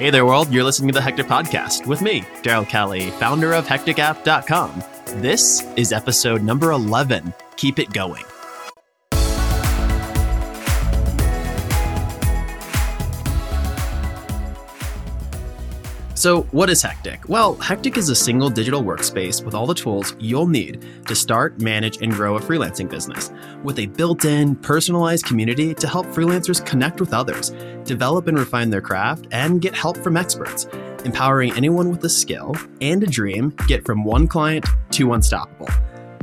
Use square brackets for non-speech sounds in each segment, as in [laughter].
Hey there, world. You're listening to the Hectic Podcast with me, Daryl Kelly, founder of hecticapp.com. This is episode number 11. Keep it going. So, what is Hectic? Well, Hectic is a single digital workspace with all the tools you'll need to start, manage, and grow a freelancing business, with a built in, personalized community to help freelancers connect with others, develop and refine their craft, and get help from experts, empowering anyone with a skill and a dream get from one client to unstoppable.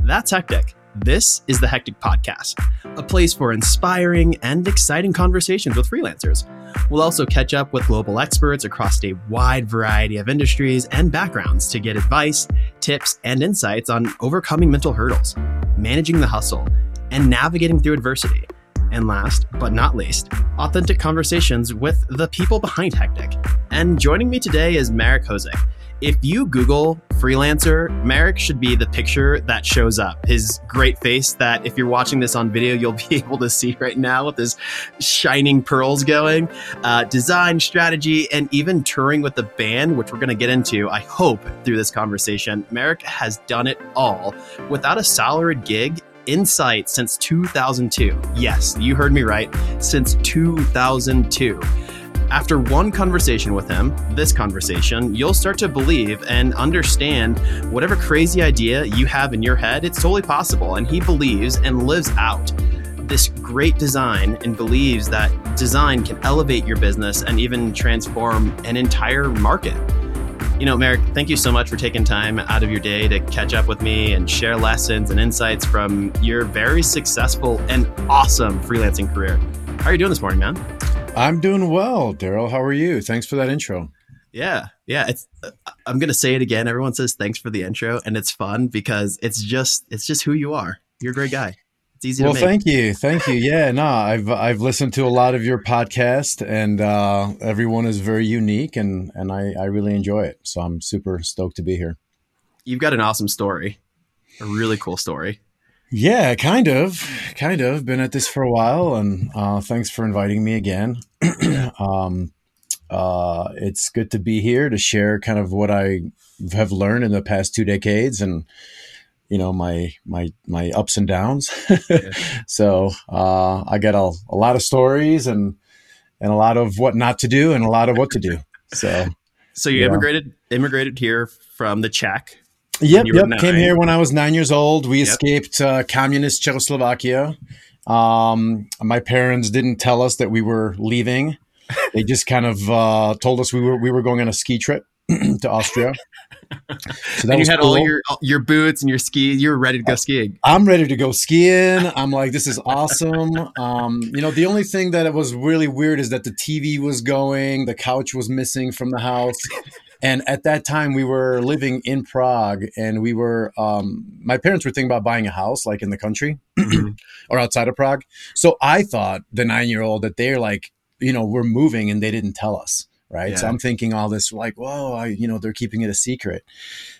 That's Hectic. This is the Hectic Podcast, a place for inspiring and exciting conversations with freelancers. We'll also catch up with global experts across a wide variety of industries and backgrounds to get advice, tips, and insights on overcoming mental hurdles, managing the hustle, and navigating through adversity. And last but not least, authentic conversations with the people behind Hectic. And joining me today is Marek Hosek if you Google freelancer, Marek should be the picture that shows up. His great face that if you're watching this on video, you'll [laughs] be able to see right now with his shining pearls going. Uh, design, strategy, and even touring with the band, which we're going to get into, I hope, through this conversation. Marek has done it all without a salaried gig Insight since 2002. Yes, you heard me right, since 2002. After one conversation with him, this conversation, you'll start to believe and understand whatever crazy idea you have in your head, it's totally possible. And he believes and lives out this great design and believes that design can elevate your business and even transform an entire market. You know, Marek, thank you so much for taking time out of your day to catch up with me and share lessons and insights from your very successful and awesome freelancing career. How are you doing this morning, man? I'm doing well, Daryl. How are you? Thanks for that intro. Yeah, yeah. It's. Uh, I'm gonna say it again. Everyone says thanks for the intro, and it's fun because it's just it's just who you are. You're a great guy. It's easy. To do. Well, thank you, thank you. Yeah, [laughs] no, I've I've listened to a lot of your podcast, and uh, everyone is very unique, and and I I really enjoy it. So I'm super stoked to be here. You've got an awesome story, a really cool story. Yeah, kind of, kind of. Been at this for a while, and uh, thanks for inviting me again. [clears throat] um, uh, it's good to be here to share kind of what I have learned in the past two decades, and you know my my my ups and downs. [laughs] so uh, I got a, a lot of stories and and a lot of what not to do and a lot of what to do. So so you yeah. immigrated immigrated here from the Czech Yep, yep. Came here when I was nine years old. We yep. escaped uh, communist Czechoslovakia. Um, my parents didn't tell us that we were leaving. They just kind of uh, told us we were we were going on a ski trip [clears throat] to Austria. So and you had cool. all your your boots and your ski. You were ready to go skiing. I'm ready to go skiing. I'm like, this is awesome. Um, you know, the only thing that was really weird is that the TV was going, the couch was missing from the house. And at that time, we were living in Prague, and we were. Um, my parents were thinking about buying a house, like in the country mm-hmm. [clears throat] or outside of Prague. So I thought the nine-year-old that they're like, you know, we're moving, and they didn't tell us, right? Yeah. So I'm thinking all this, like, whoa, I, you know, they're keeping it a secret.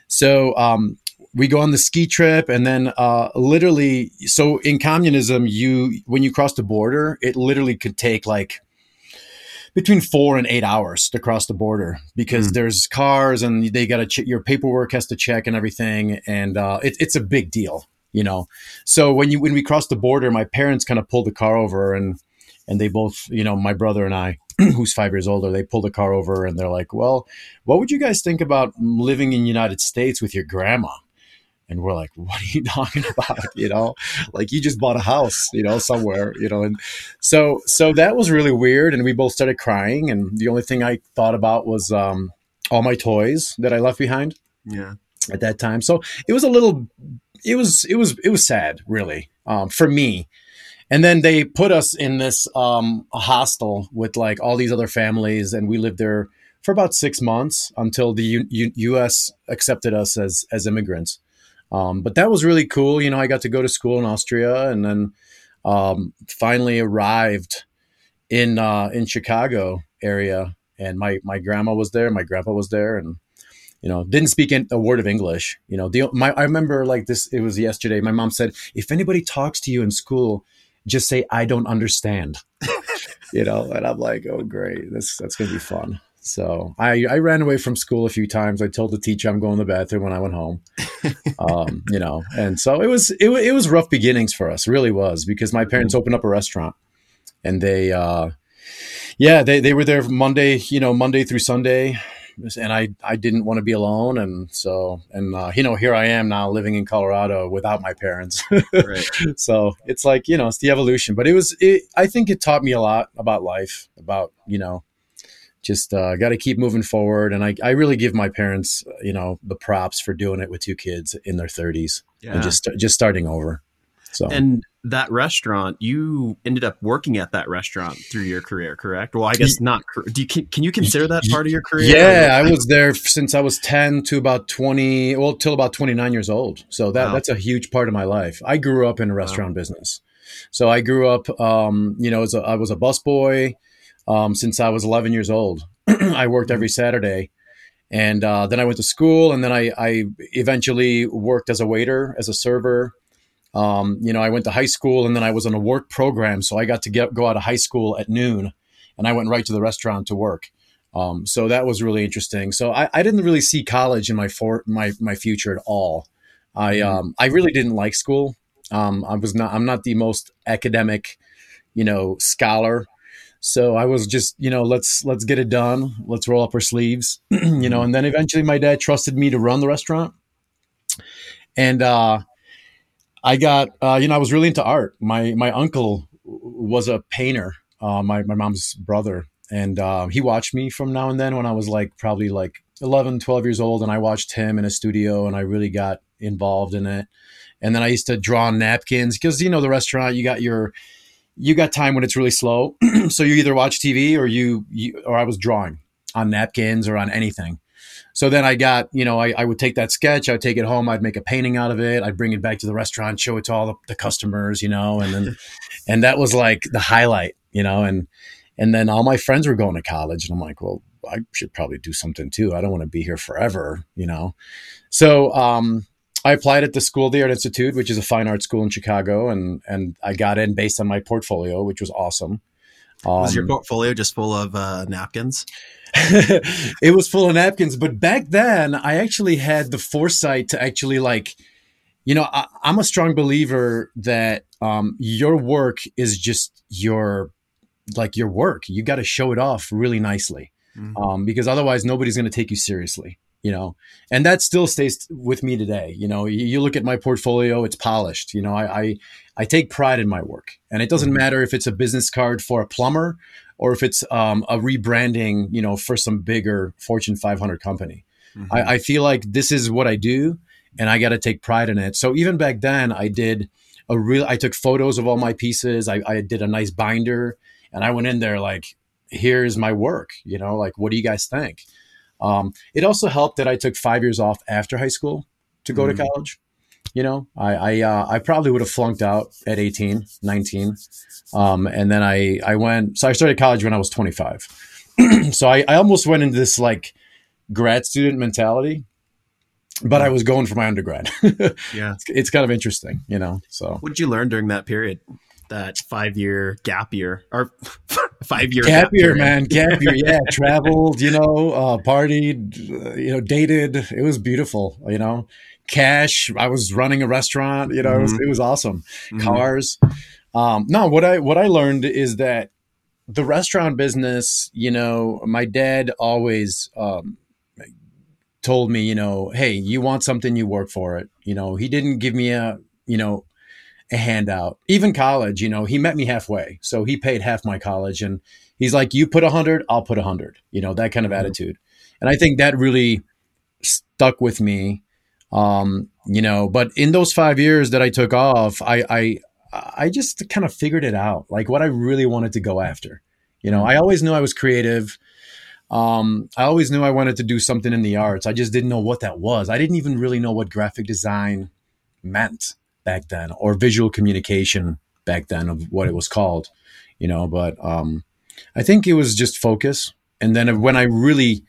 So um, we go on the ski trip and then uh, literally so in communism you when you cross the border it literally could take like between four and eight hours to cross the border because mm. there's cars and they got to ch- your paperwork has to check and everything, and uh, it, it's a big deal, you know. So when you when we crossed the border, my parents kind of pulled the car over and and they both, you know, my brother and I, [clears throat] who's five years older, they pulled the car over and they're like, "Well, what would you guys think about living in United States with your grandma?" And we're like [laughs] what are you talking about [laughs] you know like you just bought a house you know somewhere you know and so so that was really weird and we both started crying and the only thing i thought about was um all my toys that i left behind yeah at that time so it was a little it was it was it was sad really um for me and then they put us in this um hostel with like all these other families and we lived there for about six months until the U- U- U.S. accepted us as as immigrants. Um, but that was really cool. You know, I got to go to school in Austria and then um, finally arrived in uh, in Chicago area. And my my grandma was there, my grandpa was there, and you know didn't speak a word of English. You know, the, my I remember like this. It was yesterday. My mom said, if anybody talks to you in school, just say I don't understand. [laughs] you know, and I'm like, oh great, this that's gonna be fun. So I, I ran away from school a few times. I told the teacher I'm going to the bathroom when I went home. [laughs] um, you know, and so it was it, it was rough beginnings for us, really was, because my parents mm-hmm. opened up a restaurant and they uh yeah, they, they were there Monday, you know, Monday through Sunday and I I didn't want to be alone, and so and uh, you know here I am now living in Colorado without my parents. right. [laughs] So it's like you know it's the evolution, but it was it, I think it taught me a lot about life, about you know just uh, got to keep moving forward, and I I really give my parents you know the props for doing it with two kids in their thirties yeah. and just just starting over. So and that restaurant, you ended up working at that restaurant through your career, correct? Well, I guess not. Do you, can, you consider that part of your career? Yeah, I was there since I was 10 to about 20, well, till about 29 years old. So that, wow. that's a huge part of my life. I grew up in a restaurant wow. business. So I grew up, um, you know, as a, I was a busboy um, since I was 11 years old. [clears throat] I worked every Saturday. And uh, then I went to school, and then I, I eventually worked as a waiter, as a server, um, you know, I went to high school and then I was on a work program, so I got to get go out of high school at noon, and I went right to the restaurant to work. Um, so that was really interesting. So I, I didn't really see college in my for my my future at all. I mm-hmm. um, I really didn't like school. Um, I was not I'm not the most academic, you know, scholar. So I was just, you know, let's let's get it done. Let's roll up our sleeves, [clears throat] you know. And then eventually, my dad trusted me to run the restaurant, and uh, I got, uh, you know, I was really into art. My my uncle was a painter, uh, my my mom's brother, and uh, he watched me from now and then when I was like probably like 11, 12 years old, and I watched him in a studio, and I really got involved in it. And then I used to draw napkins because you know the restaurant, you got your you got time when it's really slow, [clears throat] so you either watch TV or you, you or I was drawing on napkins or on anything. So then I got, you know, I, I, would take that sketch, I would take it home, I'd make a painting out of it, I'd bring it back to the restaurant, show it to all the, the customers, you know, and then, [laughs] and that was like the highlight, you know, and, and then all my friends were going to college and I'm like, well, I should probably do something too. I don't want to be here forever, you know? So, um, I applied at the School of the Art Institute, which is a fine art school in Chicago, and and I got in based on my portfolio, which was awesome. Um, was your um, portfolio just full of uh, napkins? [laughs] it was full of napkins, but back then I actually had the foresight to actually like, you know, I, am a strong believer that um, your work is just your like your work. You got to show it off really nicely, mm-hmm. um, because otherwise nobody's going to take you seriously you know and that still stays with me today you know you, you, look at my portfolio it's polished you know I, I, I take pride in my work. And it doesn't mm-hmm. matter if it's a business card for a plumber or if it's um, a rebranding you know for some bigger fortune 500 company. Mm-hmm. I, I feel like this is what i do and i got to take pride in it. So even back then i did a real i took photos of all my pieces. I, I did a nice binder and i went in there like here's my work you know like what do you guys think um, it also helped that I took five years off after high school to go mm. to college. You know, I I, uh, I probably would have flunked out at 18, 19. Um, and then I, I went, so I started college when I was 25. [clears throat] so I, I almost went into this like grad student mentality, but I was going for my undergrad. [laughs] yeah. It's, it's, kind of interesting, you know, so. What did you learn during that period? That five year gap year or [laughs] five year gap, year, man, gap year. [laughs] Yeah, traveled, you know, uh, partied, uh, you know, dated. It was beautiful, you know. Cash. I was running a restaurant. You know, mm-hmm. it, was, mm-hmm. it, was, awesome. Mm-hmm. Cars. Um, no, what I what I learned is that the restaurant business. You know, my dad always. Um, told me, you know, hey, you want something, you work for it. You know, he didn't give me a, you know, a handout. Even college, you know, he met me halfway. So he paid half my college and he's like, you put a hundred, I'll put a hundred, you know, that kind of mm-hmm. attitude. And I think that really stuck with me. Um, you know, but in those five years that I took off, I, I, I just kind of figured it out, like what I really wanted to go after. You know, I mm-hmm. always knew I was creative. Um, I always knew I wanted to do something in the arts. I just didn't know what that was. I didn't even really know what graphic design meant back then or visual communication back then of what it was called you know but um, i think it was just focus and then when i really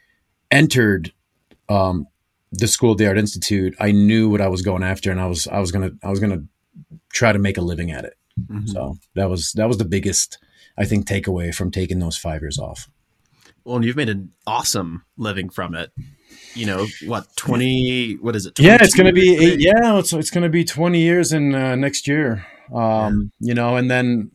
entered um, the school of the art institute i knew what i was going after and i was i was gonna i was gonna try to make a living at it mm-hmm. so that was that was the biggest i think takeaway from taking those five years off Well, and you've made an awesome living from it. You know what? Twenty? What is it? Yeah, it's going to be eight. Yeah, it's it's going to be twenty years in uh, next year. Um, yeah. You know, and then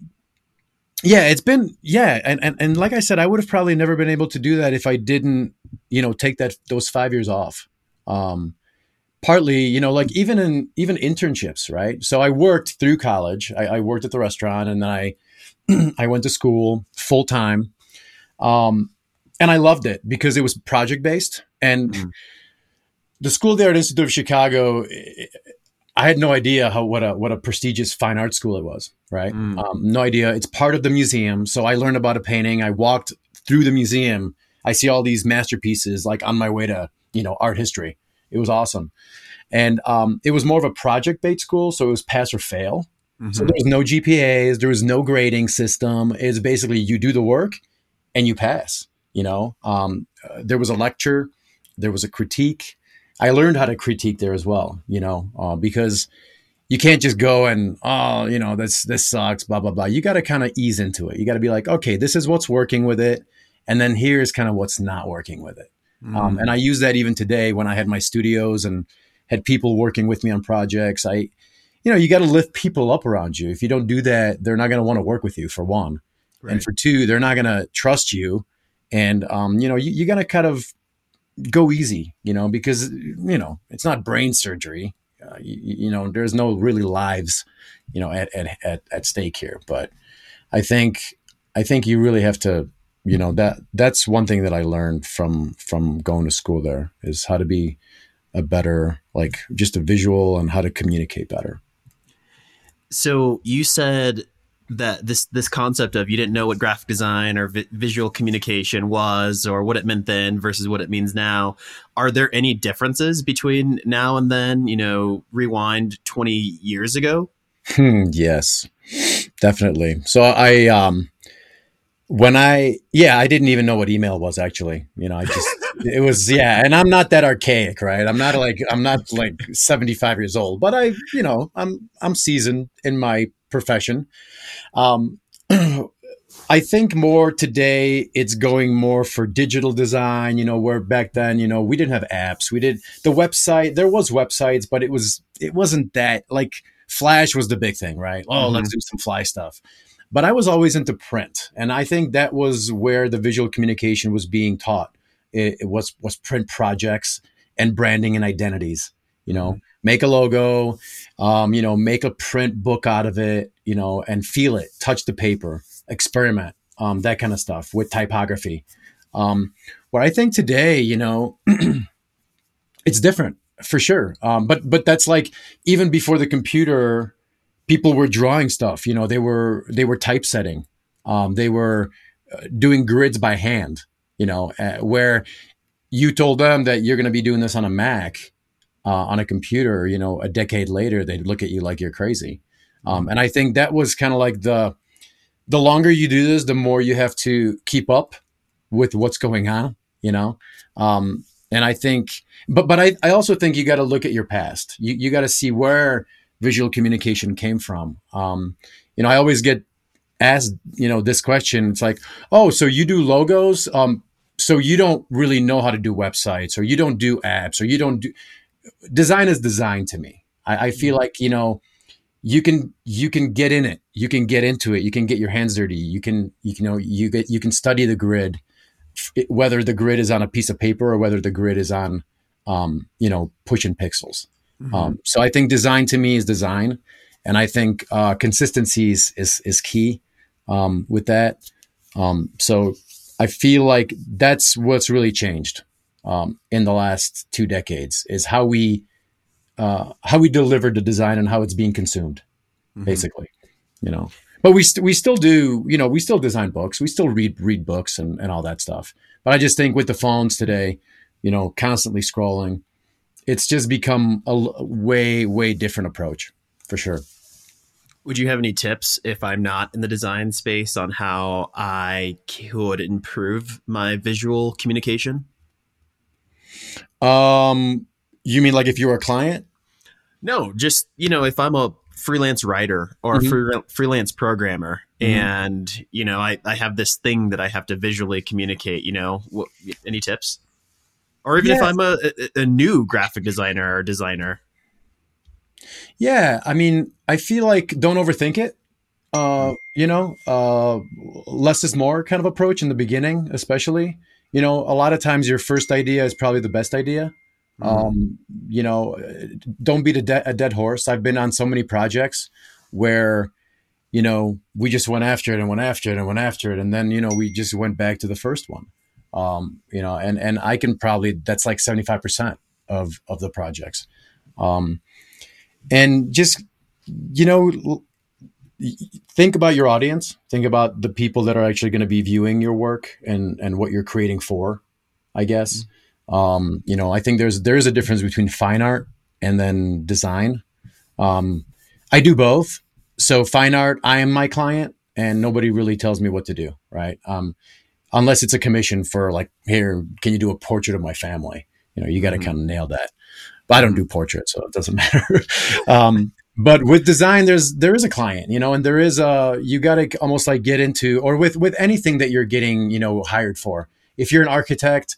yeah, it's been yeah, and, and and like I said, I would have probably never been able to do that if I didn't, you know, take that those five years off. Um, partly, you know, like even in even internships, right? So I worked through college. I, I worked at the restaurant, and then I [clears throat] I went to school full time, um, and I loved it because it was project based. And mm. the school there at Institute of Chicago, I had no idea how what a what a prestigious fine art school it was. Right, mm. um, no idea. It's part of the museum, so I learned about a painting. I walked through the museum. I see all these masterpieces, like on my way to you know art history. It was awesome, and um, it was more of a project based school, so it was pass or fail. Mm-hmm. So there was no GPAs, there was no grading system. It's basically you do the work and you pass. You know, um, uh, there was a lecture, there was a critique I learned how to critique there as well, you know, uh, because you can't just go and oh, you know, this this sucks, blah blah blah. You got to kind of ease into it. You got to be like, okay, this is what's working with it, and then here's kind of what's not working with it. Mm. Um, and I use that even today when I had my studios and had people working with me on projects. I, you know, you got to lift people up around you. If you don't do that, they're not going to want to work with you for one, right. and for two, they're not going to trust you. And um, you know, you, you got to kind of go easy, you know, because you know it's not brain surgery. Uh, you, you, know, there's no really lives, you know, at, at, at, at stake here. But I think I think you really have to, you know, that that's one thing that I learned from from going to school there is how to be a better like just a visual and how to communicate better. So you said that this this concept of you didn't know what graphic design or vi- visual communication was or what it meant then versus what it means now. Are there any differences between now and then? You know rewind 20 years ago? Hmm, yes. Definitely. So i um when i yeah i didn't even know what email was actually. You know i just it was yeah and i'm not that archaic right? I'm not like i'm not like 75 years old but i you know i'm i'm seasoned in my profession um, [clears throat] I think more today it's going more for digital design, you know, where back then, you know, we didn't have apps. We did the website, there was websites, but it was it wasn't that like Flash was the big thing, right? Oh, mm-hmm. let's do some fly stuff. But I was always into print, and I think that was where the visual communication was being taught. It, it was was print projects and branding and identities, you know. Mm-hmm make a logo, um, you know, make a print book out of it, you know, and feel it, touch the paper, experiment, um, that kind of stuff with typography. Um, I think today, you know, [clears throat] it's different for sure. Um, but but that's like even before the computer, people were drawing stuff. You know, they were they were typesetting, um, they were uh, doing grids by hand. You know, uh, where you told them that you're going to be doing this on a Mac uh, on a computer, you know, a decade later, they'd look at you like you're crazy. Um, and I think that was kind of like the the longer you do this, the more you have to keep up with what's going on, you know. Um, and I think, but but I, I also think you got to look at your past. You you got to see where visual communication came from. Um, you know, I always get asked, you know, this question. It's like, oh, so you do logos? Um, so you don't really know how to do websites, or you don't do apps, or you don't do design is design to me. I, I feel mm-hmm. like you know you can you can get in it you can get into it you can get your hands dirty you can you, know you get you can study the grid whether the grid is on a piece of paper or whether the grid is on um, you know pushing pixels mm-hmm. um, so i think design to me is design and i think uh, consistency is is, is key um, with that um, so i feel like that's what's really changed um, in the last two decades is how we uh, how we deliver the design and how it's being consumed, mm-hmm. basically. You know, but we st- we still do. You know, we still design books. We still read read books and and all that stuff. But I just think with the phones today, you know, constantly scrolling, it's just become a, a way way different approach for sure. Would you have any tips if I'm not in the design space on how I could improve my visual communication? Um, you mean like if you're a client? No, just you know, if I'm a freelance writer or mm-hmm. a free, freelance programmer, and you know I, I have this thing that i have to visually communicate you know what, any tips or even if i'm a, a, a new graphic designer or designer Yeah, I mean, I feel like don't overthink it. Uh, you know, uh, less is more kind of approach in the beginning, especially. You know, a lot of times your first idea is probably the best idea. Um, you know, don't beat a, de- a dead horse. I've been on so many projects where, you know, we just went after it and went after it and went after it, and then you know we just went back to the first one. Um, you know, and and I can probably that's like seventy five percent of of the projects. Um, and just you know think about your audience. Think about the people that are actually going to be viewing your work and and what you're creating for i guess. Um you know i think there's there's a difference between fine art and then design. Um i do both. So fine art i am my client and nobody really tells me what to do right? Um unless it's a commission for like here can you do a portrait of my family? You know you got to Mhm. kind of nail that. But I don't do portraits, so it doesn't [laughs] matter. But with design, there's there is a client, you know, and there is a you got to almost like get into or with with anything that you're getting, you know, hired for. If you're an architect,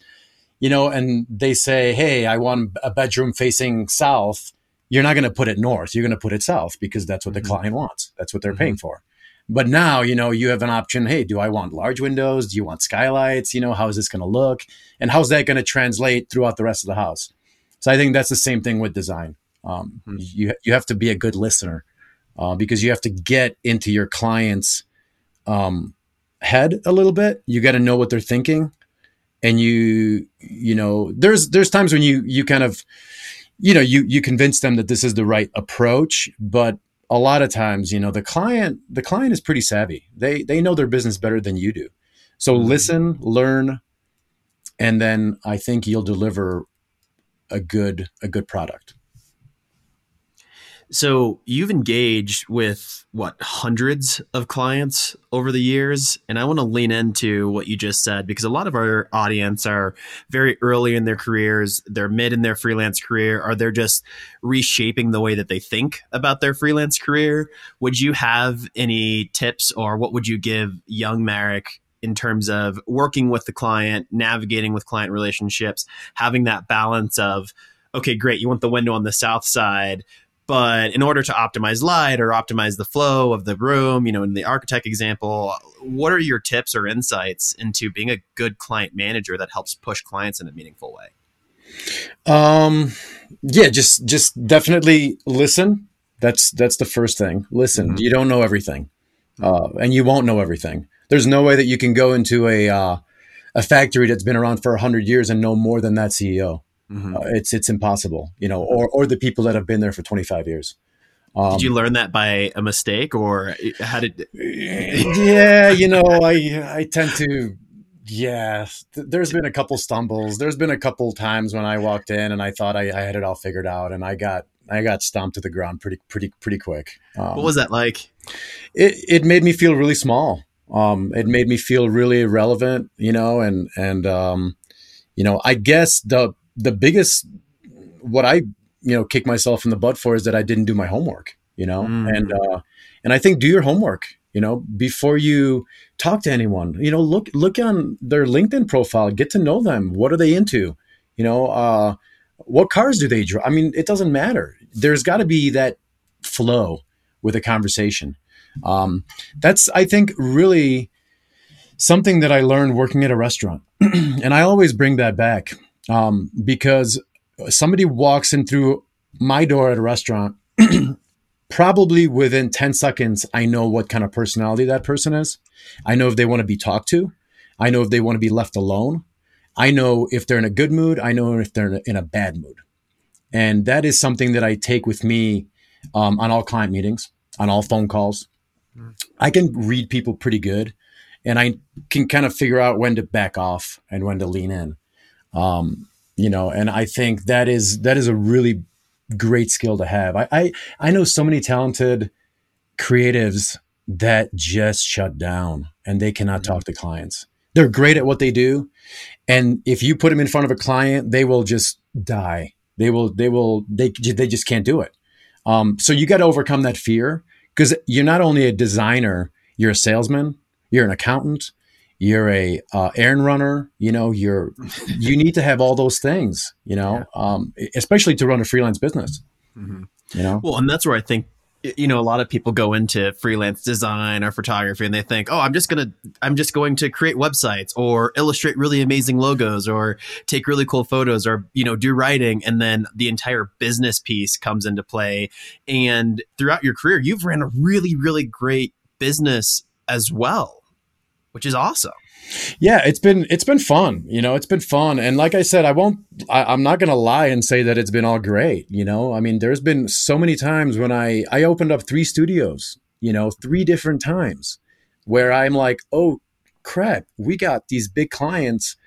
you know, and they say, "Hey, I want a bedroom facing south," you're not going to put it north. You're going to put it south because that's what Mhm. the client wants. That's what they're Mhm. paying for. But now, you know, you have an option. Hey, do I want large windows? Do you want skylights? You know, how is this going to look? And how's that going to translate throughout the rest of the house? So I think that's the same thing with design. Um, Mhm. You you have to be a good listener uh, because you have to get into your client's um, head a little bit. You got to know what they're thinking, and you you know there's there's times when you you kind of you know you you convince them that this is the right approach, but a lot of times you know the client the client is pretty savvy. They they know their business better than you do. So Mhm. listen, learn, and then I think you'll deliver a good a good product. So you've engaged with what hundreds of clients over the years, and I want to lean into what you just said because a lot of our audience are very early in their careers, they're mid in their freelance career, or they're just reshaping the way that they think about their freelance career. Would you have any tips, or what would you give young Marek in terms of working with the client, navigating with client relationships, having that balance of okay, great, you want the window on the south side but in order to optimize light or optimize the flow of the room, you know, in the architect example, what are your tips or insights into being a good client manager that helps push clients in a meaningful way? Um, yeah, just just definitely listen. That's that's the first thing. Listen. Mhm. You don't know everything, uh, and you won't know everything. There's no way that you can go into a uh, a factory that's been around for hundred years and know more than that CEO. Mhm. Uh, it's it's impossible, you know, or or the people that have been there for 25 years. Um, Did you learn that by a mistake, or how did? [laughs] yeah, you know, I I tend to yeah. th- There's been a couple stumbles. There's been a couple times when I walked in and I thought I, I had it all figured out, and I got I got stomped to the ground pretty pretty pretty quick. Um, What was that like? it? It made me feel really small. Um, it made me feel really irrelevant, you know, and and um, you know, I guess the the biggest what I you know kick myself in the butt for is that I didn't do my homework, you know, Mm. and uh, and I think do your homework, you know, before you talk to anyone. You know, look look on their LinkedIn profile, get to know them. What are they into? You know, uh, what cars do they drive? I mean, it doesn't matter. There's got to be that flow with a conversation. Um, that's I think really something that I learned working at a restaurant, [clears throat] and I always bring that back um, because somebody walks in through my door at a restaurant. [clears throat] probably within 10 seconds, I know what kind of personality that person is. I know if they want to be talked to. I know if they want to be left alone. I know if they're in a good mood. I know if they're in a bad mood. And that is something that I take with me um, on all client meetings, on all phone calls. I can read people pretty good and I can kind of figure out when to back off and when to lean in. Um, you know, and I think that is that is a really great skill to have. I, I I know so many talented creatives that just shut down and they cannot talk to clients. They're great at what they do, and if you put them in front of a client, they will just die. They will they will they they just can't do it. Um, so you got to overcome that fear because you're not only a designer you're a salesman, you're an accountant, you're a uh, errand runner. You know, you're you need to have all those things. You know, yeah. um, especially to run a freelance business. Mm-hmm. You know, well, and that's where I think you know a lot of people go into freelance design or photography and they think oh i'm just gonna i'm just going to create websites or illustrate really amazing logos or take really cool photos or you know do writing and then the entire business piece comes into play and throughout your career you've ran a really really great business as well which is awesome. Yeah it's been it's been fun you know it's been fun. And like i said i won't I, am not gonna lie and say that it's been all great you know? I mean there's been so many times when i i opened up three studios you know three different times where i'm like oh crap we got these big clients.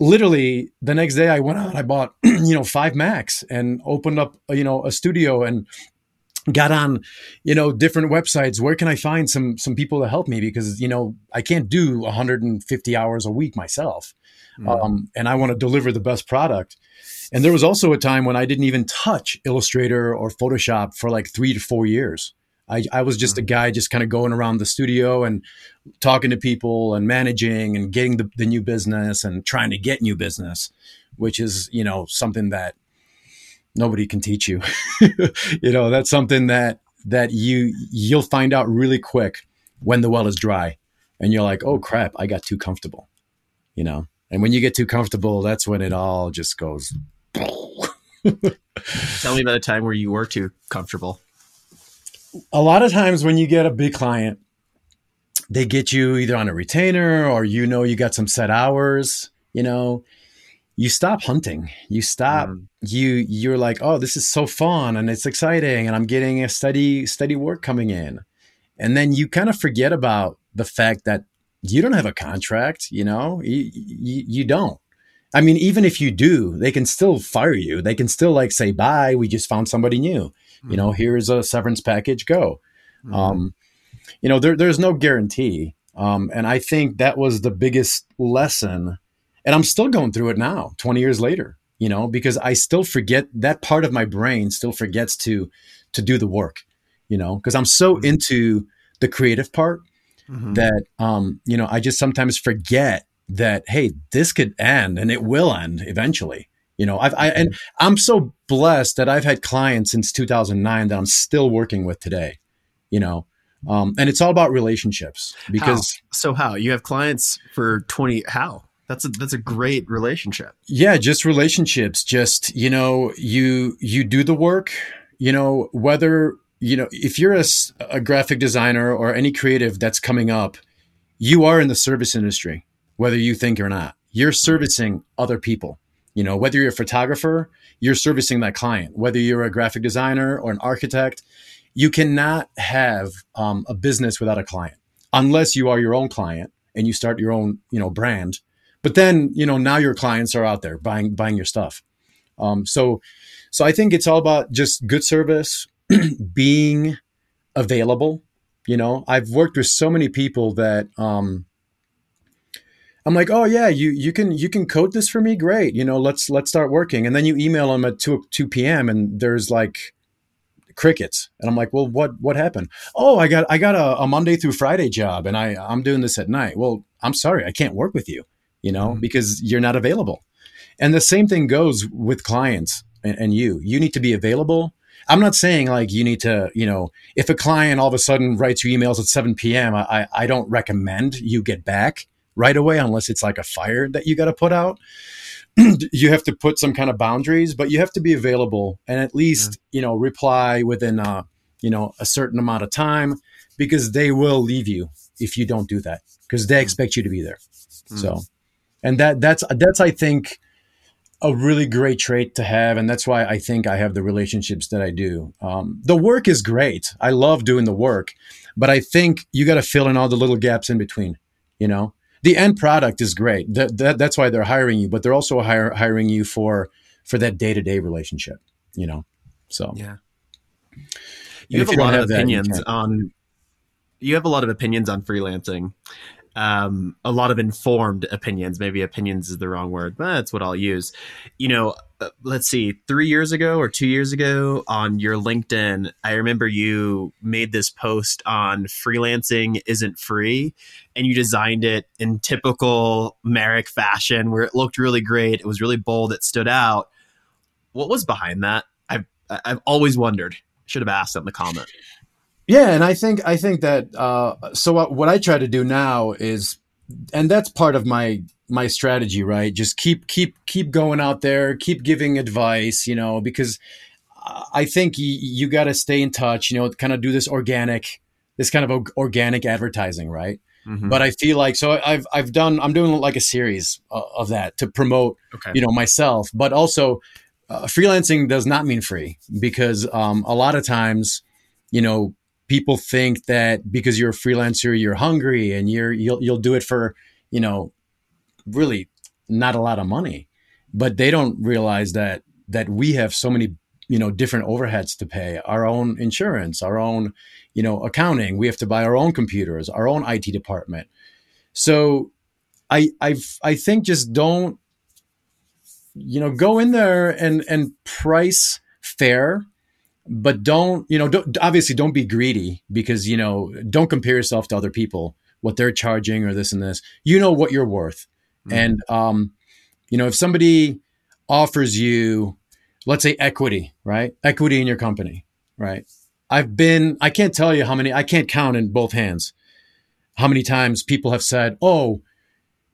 Literally the next day i went out i bought [clears throat] you know five macs and opened up you know a studio and got on you know different websites where can i find some some people to help me because you know i can't do 150 hours a week myself mm. um, and i want to deliver the best product and there was also a time when i didn't even touch illustrator or photoshop for like three to four years i, I was just mm. a guy just kind of going around the studio and talking to people and managing and getting the, the new business and trying to get new business which is you know something that nobody can teach you. [laughs] you know, that's something that that you you'll find out really quick when the well is dry and you're like, "Oh crap, I got too comfortable." You know? And when you get too comfortable, that's when it all just goes [laughs] Tell me about a time where you were too comfortable. A lot of times when you get a big client, they get you either on a retainer or you know you got some set hours, you know, you stop hunting you stop mm. you you're like oh this is so fun and it's exciting and i'm getting a steady steady work coming in and then you kind of forget about the fact that you don't have a contract you know you, you, you don't i mean even if you do they can still fire you they can still like say bye we just found somebody new mm. you know mm-hmm. here's a severance package go mm. um you know there, there's no guarantee um and i think that was the biggest lesson and I'm still going through it now, 20 years later, you know, because I still forget that part of my brain still forgets to to do the work, you know, because I'm so mm-hmm. into the creative part mm-hmm. that um, you know, I just sometimes forget that hey, this could end and it will end eventually. You know, I've I, and mm-hmm. I'm so blessed that I've had clients since 2009 that I'm still working with today. You know, um, and it's all about relationships because how? so how you have clients for 20 how that's a that's a great relationship. Yeah, just relationships. Just you know, you you do the work. You know, whether you know if you're a, a graphic designer or any creative that's coming up, you are in the service industry, whether you think or not. You're servicing other people. You know, whether you're a photographer, you're servicing that client. Whether you're a graphic designer or an architect, you cannot have um, a business without a client unless you are your own client and you start your own you know brand but then, you know, now your clients are out there buying buying your stuff. Um, so, so I think it's all about just good service, [clears throat] being available. You know, I've worked with so many people that um, I'm like, oh yeah, you you can you can code this for me, great. You know, let's let's start working. And then you email them at two two p.m. and there's like crickets, and I'm like, well, what what happened? Oh, I got I got a, a Monday through Friday job, and I I'm doing this at night. Well, I'm sorry, I can't work with you you know, mm-hmm. because you're not available. And the same thing goes with clients and, and, you. You need to be available. I'm not saying like you need to, you know, if a client all of a sudden writes you emails at 7 p.m., I, I don't recommend you get back right away unless it's like a fire that you got to put out. [clears throat] you have to put some kind of boundaries, but you have to be available and at least, yeah. you know, reply within, a, uh, you know, a certain amount of time because they will leave you if you don't do that because they mm. expect you to be there. Mm. So and that that's that's I think a really great trait to have, and that's why I think I have the relationships that I do. Um, the work is great. I love doing the work, but I think you got to fill in all the little gaps in between. You know, the end product is great. That, that that's why they're hiring you, but they're also hire, hiring you for for that day to day relationship. You know, so yeah. You have a lot of opinions that, on. You have a lot of opinions on freelancing um, a lot of informed opinions. Maybe opinions is the wrong word, but that's what I'll use. You know, uh, let's see, three years ago or two years ago on your LinkedIn, I remember you made this post on freelancing isn't free, and you designed it in typical Marek fashion where it looked really great. It was really bold. It stood out. What was behind that? I've I've always wondered. Should have asked in the comment. Yeah, and I think I think that uh, so what, what I try to do now is, and that's part of my my strategy, right? Just keep keep keep going out there, keep giving advice, you know, because I think you, you got to stay in touch, you know, kind of do this organic, this kind of organic advertising, right? Mm-hmm. But I feel like so I've I've done I'm doing like a series of that to promote, okay. you know, myself, but also uh, freelancing does not mean free because um, a lot of times, you know, people think that because you're a freelancer, you're hungry and you're you'll you'll do it for you know really not a lot of money, but they don't realize that that we have so many you know different overheads to pay our own insurance our own you know accounting. We have to buy our own computers our own IT department. So i i i think just don't you know go in there and and price fair but don't you know don't, obviously don't be greedy because you know don't compare yourself to other people what they're charging or this and this. You know what you're worth. Mm-hmm. and um you know if somebody offers you let's say equity right? Equity in your company right? I've been i can't tell you how many i can't count in both hands how many times people have said oh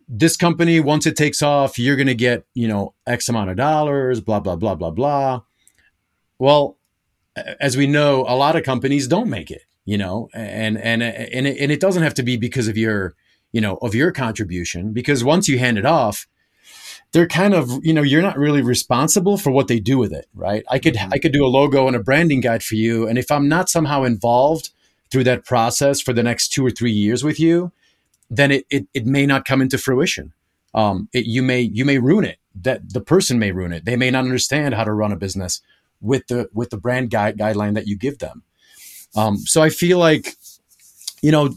this company once it takes off you're going to get you know x amount of dollars blah blah blah blah blah. Well as we know, a lot of companies don't make it, you know, and, and, and it, and it doesn't have to be because of your, you know, of your contribution, because once you hand it off, they're kind of, you know, you're not really responsible for what they do with it, right? I could, mm-hmm. I could do a logo and a branding guide for you. And if I'm not somehow involved through that process for the next two or three years with you, then it, it, it may not come into fruition. Um, it, you may, you may ruin it that the person may ruin it. They may not understand how to run a business with the with the brand guide guideline that you give them. Um, so I feel like, you know,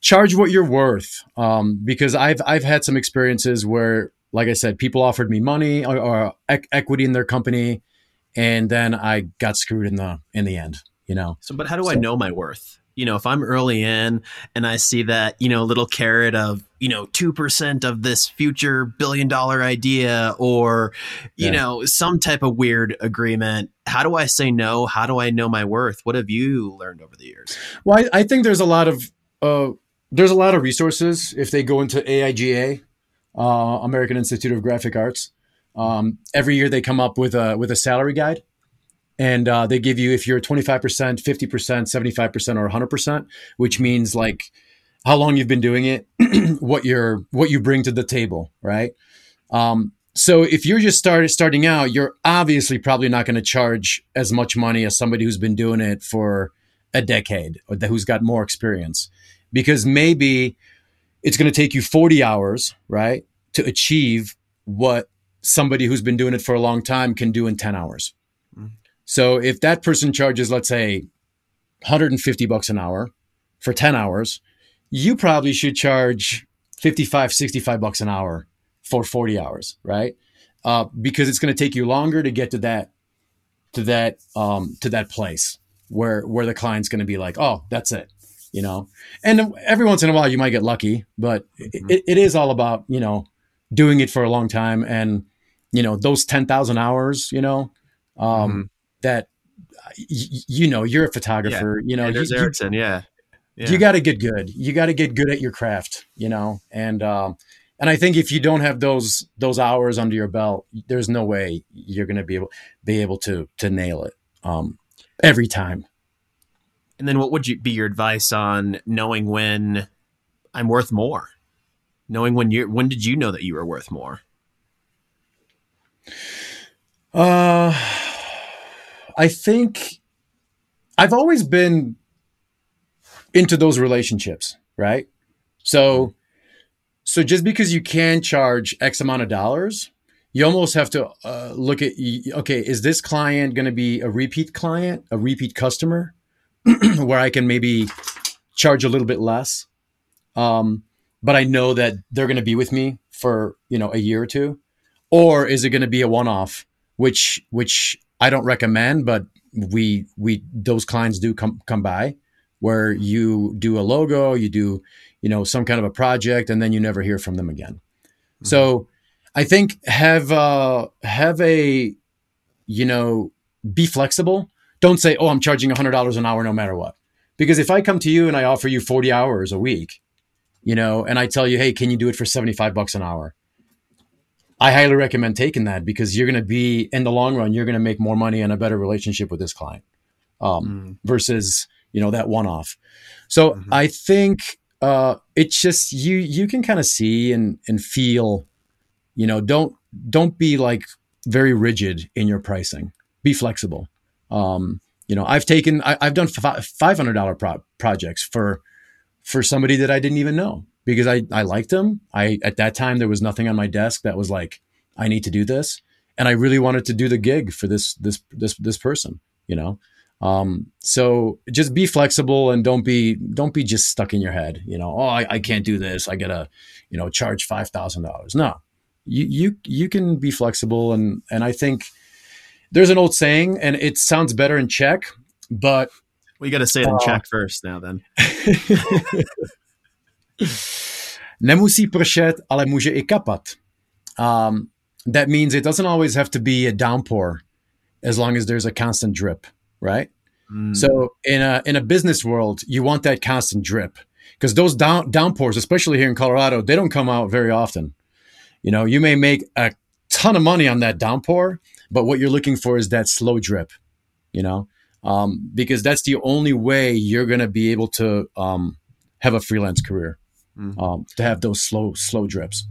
charge what you're worth um, because I've I've had some experiences where, like I said, people offered me money or, or equity in their company, and then I got screwed in the in the end. You know. So, but how do so, I know my worth? You know, if I'm early in and I see that, you know, little carrot of, you know, 2% of this future billion dollar idea or, you yeah. know, some type of weird agreement, how do I say no? How do I know my worth? What have you learned over the years? Well, I, I think there's a lot of, uh, there's a lot of resources if they go into AIGA, uh, American Institute of Graphic Arts. Um, every year they come up with a with a salary guide and uh, they give you if you're 25% 50% 75% or 100% which means like how long you've been doing it [clears throat] what you're what you bring to the table right? Um, so if you're just started starting out you're obviously probably not going to charge as much money as somebody who's been doing it for a decade or who's got more experience. Because maybe it's going to take you 40 hours right to achieve what somebody who's been doing it for a long time can do in 10 hours so if that person charges, let's say, 150 bucks an hour for 10 hours, you probably should charge 55, 65 bucks an hour for 40 hours, right? Uh, because it's going to take you longer to get to that to that um, to that place where where the client's going to be like, oh, that's it, you know. And every once in a while, you might get lucky, but mm-hmm. it, it is all about you know doing it for a long time and you know those ten thousand hours, you know. Um, mm-hmm that you know you're a photographer yeah. you know there's you, Erickson, yeah. yeah. you got to get good you got to get good at your craft you know and um and I think if you don't have those those hours under your belt, there's no way you're going to be able be able to to nail it um, every time. And then, what would you be your advice on knowing when I'm worth more? Knowing when you when did you know that you were worth more? Uh I think I've always been into those relationships, right? So, so just because you can charge X amount of dollars, you almost have to uh, look at okay, is this client going to be a repeat client, a repeat customer, [clears throat] where I can maybe charge a little bit less? Um, but I know that they're going to be with me for you know a year or two, or is it going to be a one-off, which which I don't recommend, but we we those clients do come come by where you do a logo, you do you know some kind of a project, and then you never hear from them again. Mm-hmm. So I think have uh, have a you know be flexible. Don't say, "Oh, I'm charging $100 an hour no matter what." Because if I come to you and I offer you 40 hours a week, you know, and I tell you, "Hey, can you do it for 75 bucks an hour?" I highly recommend taking that because you're going to be in the long run, you're going to make more money and a better relationship with this client um, mm. versus you know that one off. So mm-hmm. I think uh, it's just you you can kind of see and and feel, you know, don't don't be like very rigid in your pricing. Be flexible. Um, you know, I've taken I, have done five hundred dollar pro- projects for for somebody that I didn't even know because I I liked them. I at that time there was nothing on my desk that was like I need to do this, and I really wanted to do the gig for this this this this person. You know, um, so just be flexible and don't be don't be just stuck in your head. You know, oh, I, I can't do this. I gotta, you know, charge five thousand dollars. No, you you you can be flexible and and I think there's an old saying and it sounds better in Czech, but we got to say it in uh, Czech first now. Then [laughs] [laughs] nemusí pršet, ale může i kapat. Um, that means it doesn't always have to be a downpour, as long as there's a constant drip right? Mm. So in a in a business world, you want that constant drip because those down downpours, especially here in Colorado, they don't come out very often. You know, you may make a ton of money on that downpour, but what you're looking for is that slow drip. You know, um, because that's the only way you're going to be able to um, have a freelance career. Mm. Um, to have those slow slow drips.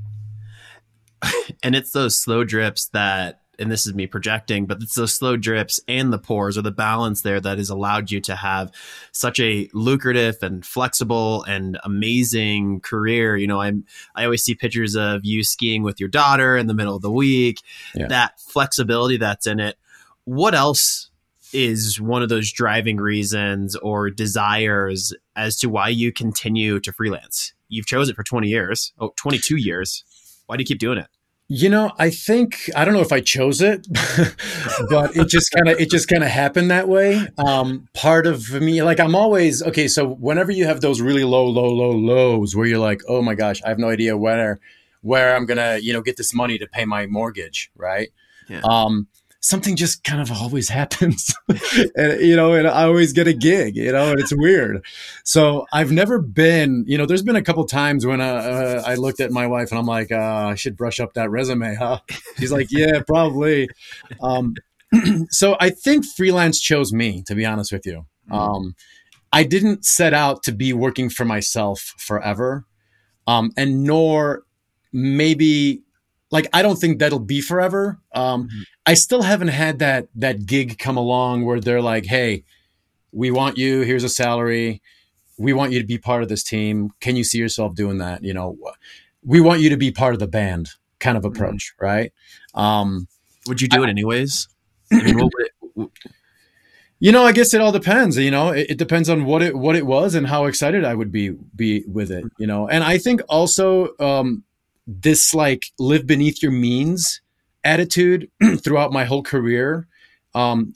[laughs] And it's those slow drips that and this is me projecting, but it's those slow drips and the pores or the balance there that has allowed you to have such a lucrative and flexible and amazing career. You know, I'm I always see pictures of you skiing with your daughter in the middle of the week. Yeah. That flexibility that's in it. What else is one of those driving reasons or desires as to why you continue to freelance? You've chosen it for 20 years, oh, 22 years. Why do you keep doing it? You know, I think I don't know if I chose it, [laughs] but it just kind of it just kind of happened that way. Um, part of me, like I'm always okay. So whenever you have those really low, low, low lows, where you're like, oh my gosh, I have no idea where where I'm gonna you know get this money to pay my mortgage, right? Yeah. Um, something just kind of always [laughs] happens. And you know and i always get a gig you know and it's weird. So i've never been you know there's been a couple times when uh, uh, i looked at my wife and i'm like uh, i should brush up that resume huh? She's like yeah probably. Um, [clears throat] so i think freelance chose me to be honest with you. Mm-hmm. um, i didn't set out to be working for myself forever. Um, and nor maybe like I don't think that'll be forever. Um, mm-hmm. I still haven't had that that gig come along where they're like, "Hey, we want you. Here's a salary. We want you to be part of this team. Can you see yourself doing that? You know, we want you to be part of the band." Kind of mm-hmm. approach, mm-hmm. right? Um, would you do I, it anyways? [clears throat] I mean, it, you know, I guess it all depends. You know, it, it, depends on what it what it was and how excited I would be be with it. You know, and I think also um, this like live beneath your means attitude [clears throat] throughout my whole career um,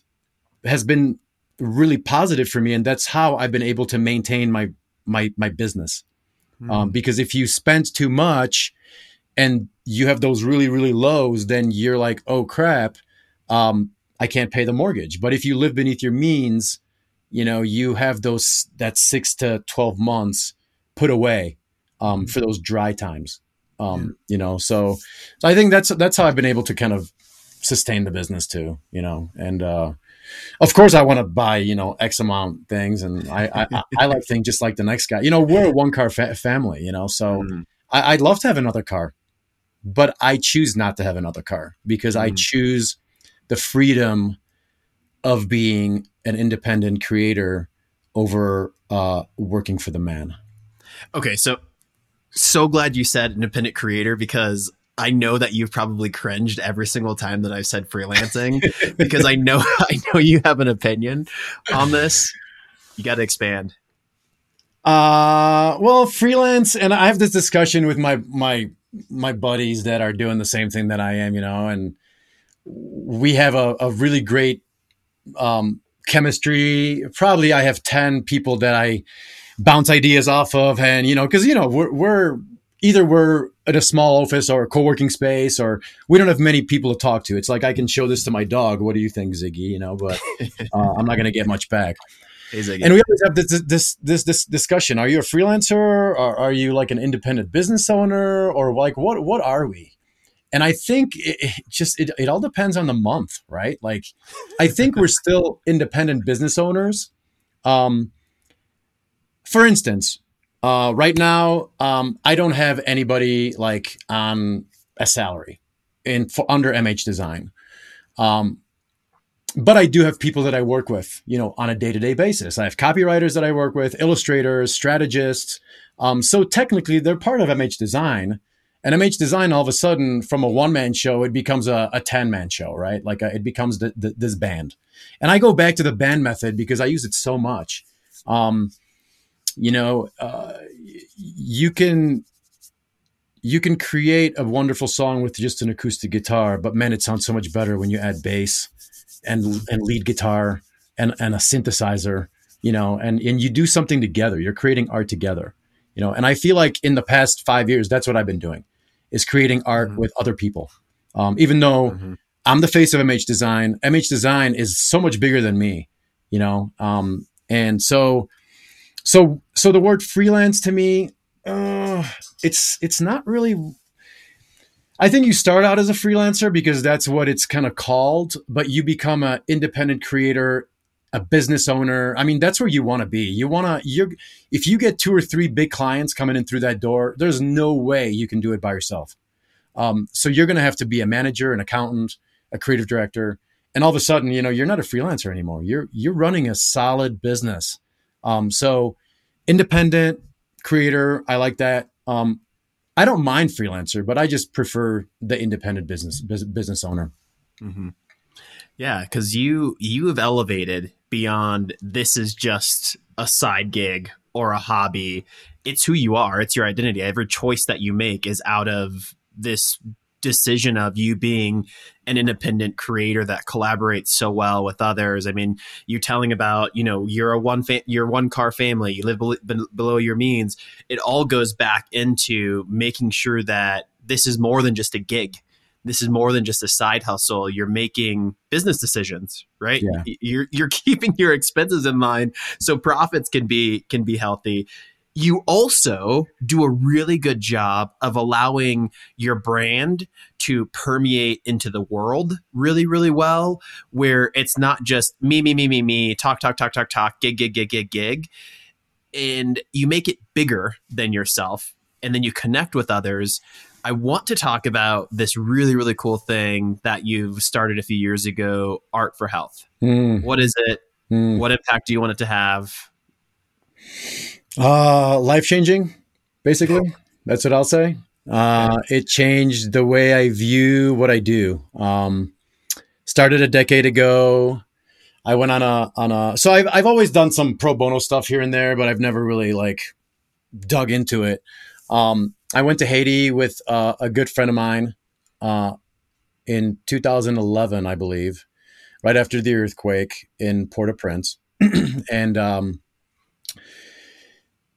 has been really positive for me, and that's how I've been able to maintain my my my business. Mm. Um, because if you spend too much and you have those really really lows, then you're like, oh crap, um, I can't pay the mortgage. But if you live beneath your means, you know you have those that six to twelve months put away um, hmm. for those dry times. Um, you know, so, so I think that's that's how I've been able to kind of sustain the business too, you know, and uh, of course I want to buy you know X amount things, and I I, I like things just like the next guy. You know, we're a one car fa- family, you know, so mm-hmm. I, would love to have another car, but I choose not to have another car because mm-hmm. I choose the freedom of being an independent creator over uh, working for the man. Okay, so so glad you said independent creator because I know that you've probably cringed every single time that I've said freelancing [laughs] because I know [laughs] I know you have an opinion on this. You got to expand. Uh, well, freelance, and I have this discussion with my my my buddies that are doing the same thing that I am, you know, and we have a, a really great um, chemistry. Probably, I have ten people that I bounce ideas off of, and you know, because you know, we're, we're either we're at a small office or a co-working space or we don't have many people to talk to. It's like i can show this to my dog. What do you think ziggy? You know but [laughs] uh, i'm not going to get much back. Hey, and we always have this, this this this discussion. Are you a freelancer? Or are you like an independent business owner? Or like what what are we? And i think it, it just it, it all depends on the month right? Like i think we're still independent business owners. Um for instance uh, right now, um, I don't have anybody like on a salary in for under MHdezign, um, but I do have people that I work with, you know, on a day to day basis. I have copywriters that I work with, illustrators, strategists. Um, so technically, they're part of MHdezign. And MHdezign, all of a sudden, from a one man show, it becomes a, a 10 man show, right? Like a, uh, it becomes the, the, this band. And I go back to the band method because I use it so much. Um, you know, uh, you can you can create a wonderful song with just an acoustic guitar, but man, it sounds so much better when you add bass and and lead guitar and and a synthesizer, you know, and and you do something together. You're creating art together, you know. And I feel like in the past five years, that's what I've been doing, is creating art mm-hmm. with other people. Um, even though mm-hmm. I'm the face of MHdezign, MH Design is so much bigger than me, you know. Um, and so so so the word freelance to me, uh, it's it's not really. I think you start out as a freelancer because that's what it's kind of called, but you become an independent creator, a business owner. I mean, that's where you want to be. You want to you if you get two or three big clients coming in through that door, there's no way you can do it by yourself. Um, so you're going to have to be a manager, an accountant, a creative director, and all of a sudden, you know, you're not a freelancer anymore. You're you're running a solid business um, so independent creator, I like that. Um, I don't mind freelancer, but I just prefer the independent business business owner. Mm-hmm. Yeah, because you you have elevated beyond this is just a side gig or a hobby. It's who you are. It's your identity. Every choice that you make is out of this decision of you being an independent creator that collaborates so well with others. I mean, you're telling about, you know, you're a one fa- you're one car family, you live be- below your means. It all goes back into making sure that this is more than just a gig. This is more than just a side hustle. You're making business decisions, right? Yeah. You're you're [laughs] keeping your expenses in mind so profits can be can be healthy you also do a really good job of allowing your brand to permeate into the world really, really well, where it's not just me, me, me, me, me, talk, talk, talk, talk, talk, gig, gig, gig, gig, gig. And you make it bigger than yourself and then you connect with others. I want to talk about this really, really cool thing that you've started a few years ago Art for Health. Mm. What is it? Mm. What impact do you want it to have? Uh, life changing, basically. That's what I'll say. Uh, it changed the way I view what I do. Um, started a decade ago. I went on a on a so I've I've always done some pro bono stuff here and there, but I've never really like dug into it. Um, I went to Haiti with uh, a good friend of mine uh, in 2011, I believe, right after the earthquake in Port-au-Prince, [clears throat] and um,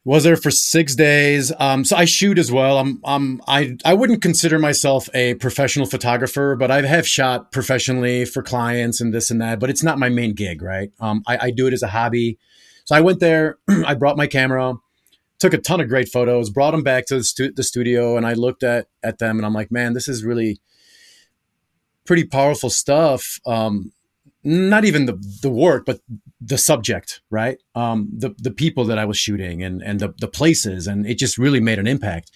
was there for six days. Um, so I shoot as well. I'm, I'm, I, I wouldn't consider myself a professional photographer, but I have shot professionally for clients and this and that. But it's not my main gig, right? Um, I, I do it as a hobby. So I went there. [clears throat] I brought my camera, took a ton of great photos, brought them back to the, stu- the studio, and I looked at at them, and I'm like, man, this is really pretty powerful stuff. Um, not even the the work, but the subject, right? Um, the the people that I was shooting and and the the places, and it just really made an impact.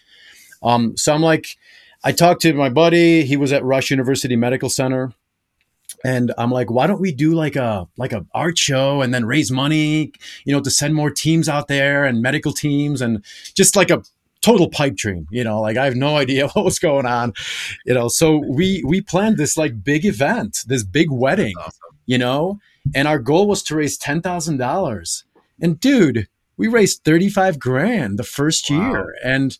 Um, so I'm like, I talked to my buddy. He was at Rush University Medical Center, and I'm like, why don't we do like a like a art show and then raise money, you know, to send more teams out there and medical teams and just like a total pipe dream you know like i have no idea [laughs] what was going on you know so we we planned this like big event this big wedding awesome you know? And our goal was to raise $10,000. And dude, we raised 35 grand the first Wow. year. And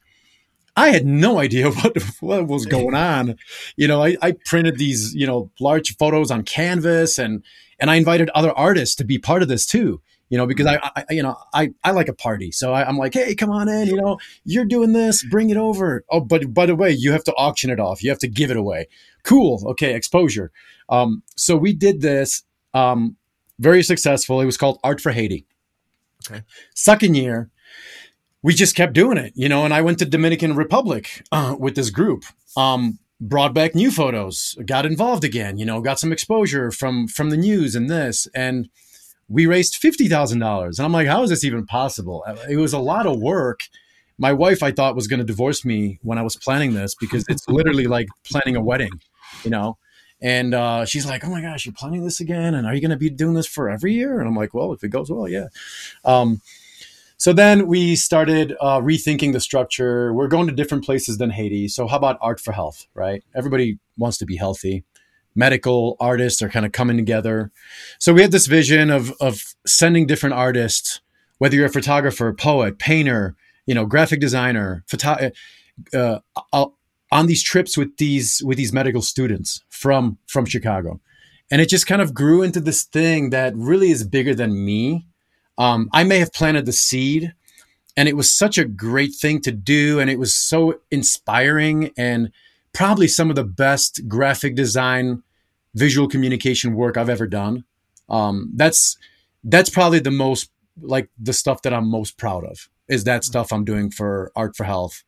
I had no idea [laughs] what, what was [laughs] going on. You know, I, I printed these, you know, large photos on canvas and, and I invited other artists to be part of this too. You know, because I, I you know, I, I like a party. So I, I'm like, hey, come on in. You know, you're doing this, bring it over. Oh, but by the way, you have to auction it off. You have to give it away. Cool. Okay, exposure. Um, so we did this. Um, very successful. It was called Art for Haiti. Okay. Second year, we just kept doing it, you know. And I went to Dominican Republic uh, with this group. Um, brought back new photos, got involved again, you know, got some exposure from from the news and this, and we raised fifty thousand dollars. And I'm like, how is this even possible? It was a lot of work. My wife, I thought, was going to divorce me when I was planning this because it's literally like planning a wedding, you know. And uh, she's like, "Oh my gosh, you're planning this again? And are you going to be doing this for every year?" And I'm like, "Well, if it goes well, yeah." Um, so then we started uh, rethinking the structure. We're going to different places than Haiti. So how about art for health? Right? Everybody wants to be healthy. Medical artists are kind of coming together. So we had this vision of of sending different artists, whether you're a photographer, poet, painter, you know, graphic designer, photo, uh, uh, on these trips with these with these medical students from from Chicago, and it just kind of grew into this thing that really is bigger than me. Um, I may have planted the seed, and it was such a great thing to do, and it was so inspiring, and probably some of the best graphic design, visual communication work I've ever done. Um, that's that's probably the most like the stuff that I'm most proud of is that stuff I'm doing for Art for Health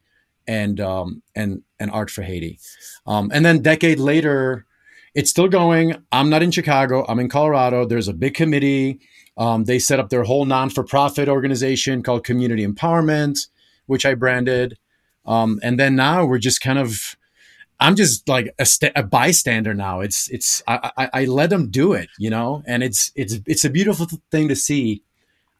and um, and and Art for Haiti. Um, and then decade later, it's still going. I'm not in Chicago. I'm in Colorado. There's a big committee. Um, they set up their whole non-for-profit organization called Community Empowerment, which I branded. Um, and then now we're just kind of, I'm just like a, st- a bystander now. It's it's I, I, I let them do it, you know, and it's it's it's a beautiful thing to see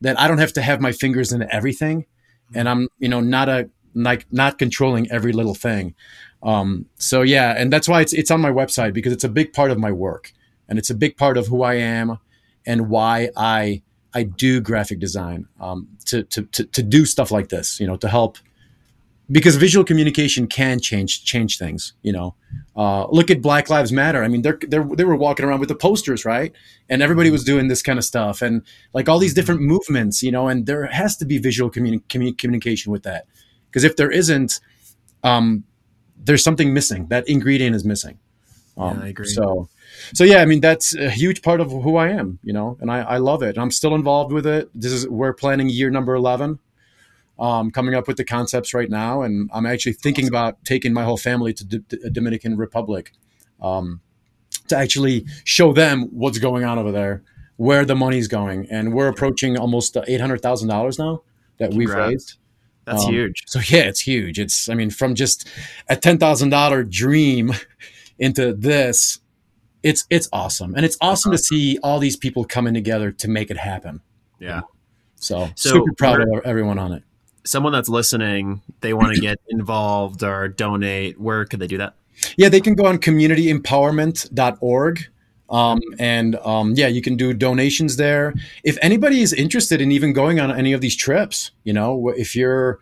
that I don't have to have my fingers in everything, and I'm you know not a like not controlling every little thing. Um, so yeah, and that's why it's it's on my website because it's a big part of my work and it's a big part of who I am and why I I do graphic design um, to, to to to do stuff like this, you know, to help because visual communication can change change things. You know, uh, look at Black Lives Matter. I mean, they're, they're they were walking around with the posters, right? And everybody was doing this kind of stuff, and like all these different movements, you know. And there has to be visual communi- communication with that, because if there isn't, um, there's something missing. That ingredient is missing. Um, Yeah, I agree. So, so yeah, I mean that's a huge part of who I am, you know, and I, I love it. I'm still involved with it. This is we're planning year number eleven, um, coming up with the concepts right now, and I'm actually thinking about taking my whole family to D- D- Dominican Republic, um, to actually show them what's going on over there, where the money's going, and we're approaching almost eight hundred thousand dollars now that we've raised. That's Um, huge. So yeah, it's huge. It's I mean, from just a ten thousand dollar dream into this, it's it's awesome, and it's awesome to see all these people coming together to make it happen. Yeah. So, So super proud of everyone on it. Someone that's listening, they want to get involved or donate. Where could they do that? Yeah, they can go on communityempowerment.org. Um, and um, yeah, you can do donations there. If anybody is interested in even going on any of these trips, you know, if you're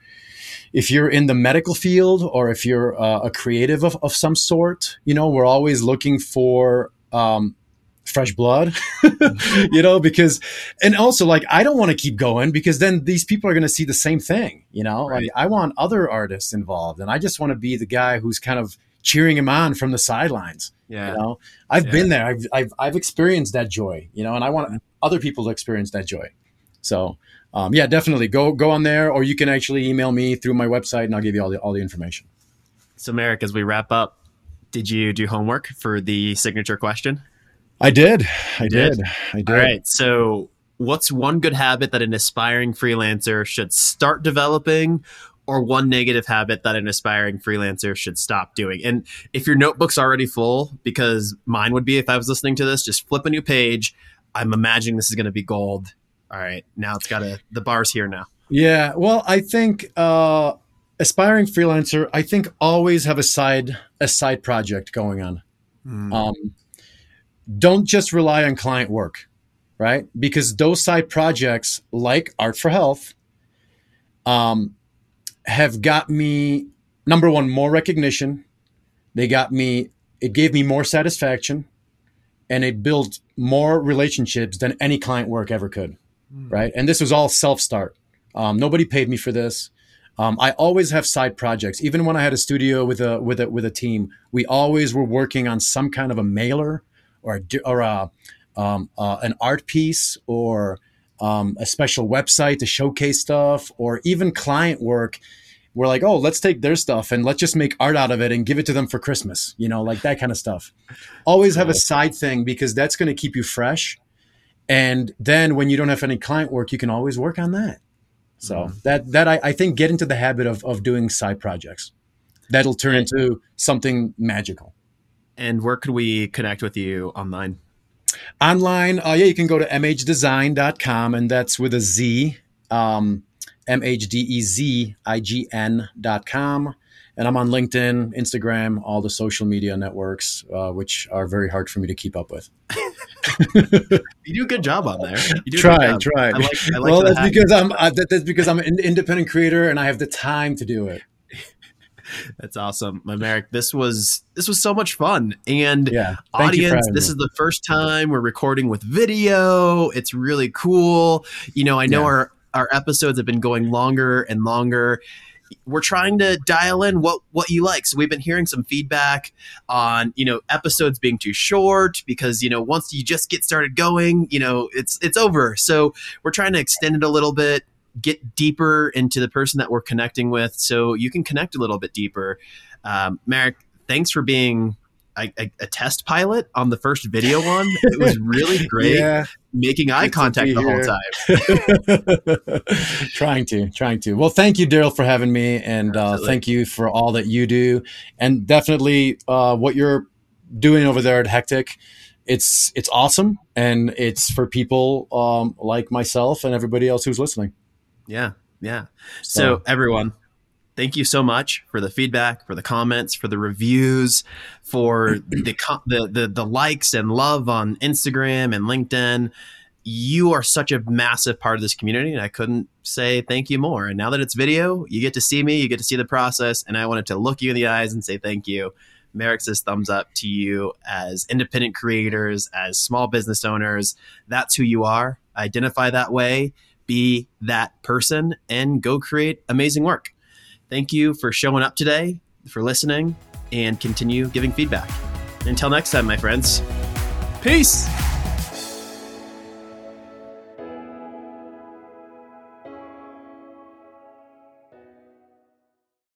if you're in the medical field or if you're uh, a creative of, of some sort, you know, we're always looking for um, fresh blood, [laughs] you know, because, and also like, I don't want to keep going because then these people are going to see the same thing, you know, Right. like I want other artists involved and I just want to be the guy who's kind of cheering him on from the sidelines. Yeah. You know, I've Yeah. been there. I've, I've, I've experienced that joy, you know, and I want other people to experience that joy. So, um, yeah, definitely go, go on there, or you can actually email me through my website and I'll give you all the, all the information. So, Marek, as we wrap up, did you do homework for the signature question? I did. I did? did. I did. All right. So, what's one good habit that an aspiring freelancer should start developing, or one negative habit that an aspiring freelancer should stop doing? And if your notebook's already full, because mine would be if I was listening to this, just flip a new page. I'm imagining this is going to be gold. All right. Now it's got to, the bar's here now. Yeah. Well, I think uh, aspiring freelancer, I think always have a side a side project going on. Um, don't just rely on client work, right? Because those side projects, like Art for Health, um, have got me number one more recognition. They got me. It gave me more satisfaction, and it built more relationships than any client work ever could. Mm. Right, and this was all self start. Um, nobody paid me for this. Um, I always have side projects. Even when I had a studio with a with a with a team, we always were working on some kind of a mailer or a, or a, um, uh, an art piece or um, a special website to showcase stuff, or even client work. We're like, oh, let's take their stuff and let's just make art out of it and give it to them for Christmas. You know, like that kind of stuff. Always have a side thing because that's going to keep you fresh. And then when you don't have any client work, you can always work on that. So mm-hmm. that that I, I think get into the habit of of doing side projects. That'll turn into something magical. And where could we connect with you online? Online, uh, yeah, you can go to mhdezign.com, and that's with a Z, um, M-H-D-E-Z-I-G-N.com. And I'm on LinkedIn, Instagram, all the social media networks, uh, which are very hard for me to keep up with. [laughs] you do a good job on there. Try, try. I like, I like well, that's because I'm uh, that, that's because I'm an independent creator and I have the time to do it. That's awesome, my Marek. This was this was so much fun, and yeah, audience, this me. is the first time we're recording with video. It's really cool. You know, I know yeah. our our episodes have been going longer and longer we're trying to dial in what what you like. So we've been hearing some feedback on you know episodes being too short because you know once you just get started going, you know it's it's over. So we're trying to extend it a little bit, get deeper into the person that we're connecting with, so you can connect a little bit deeper. Um, Marek, thanks for being a, a, a, test pilot on the first video one. It was really [laughs] great. yeah, making eye contact the whole time. [laughs] trying to, trying to. Well, thank you, Daryl, for having me, and uh, thank you for all that you do, and definitely uh, what you're doing over there at Hectic. It's it's awesome, and it's for people um, like myself and everybody else who's listening. Yeah, yeah. So, so everyone, thank you so much for the feedback, for the comments, for the reviews, for the, the, the the likes and love on Instagram and LinkedIn. You are such a massive part of this community, and I couldn't say thank you more. And now that it's video, you get to see me, you get to see the process, and I wanted to look you in the eyes and say thank you. Marek says thumbs up to you as independent creators, as small business owners. That's who you are. Identify that way, be that person, and go create amazing work. Thank you for showing up today, for listening, and continue giving feedback. Until next time, my friends, peace.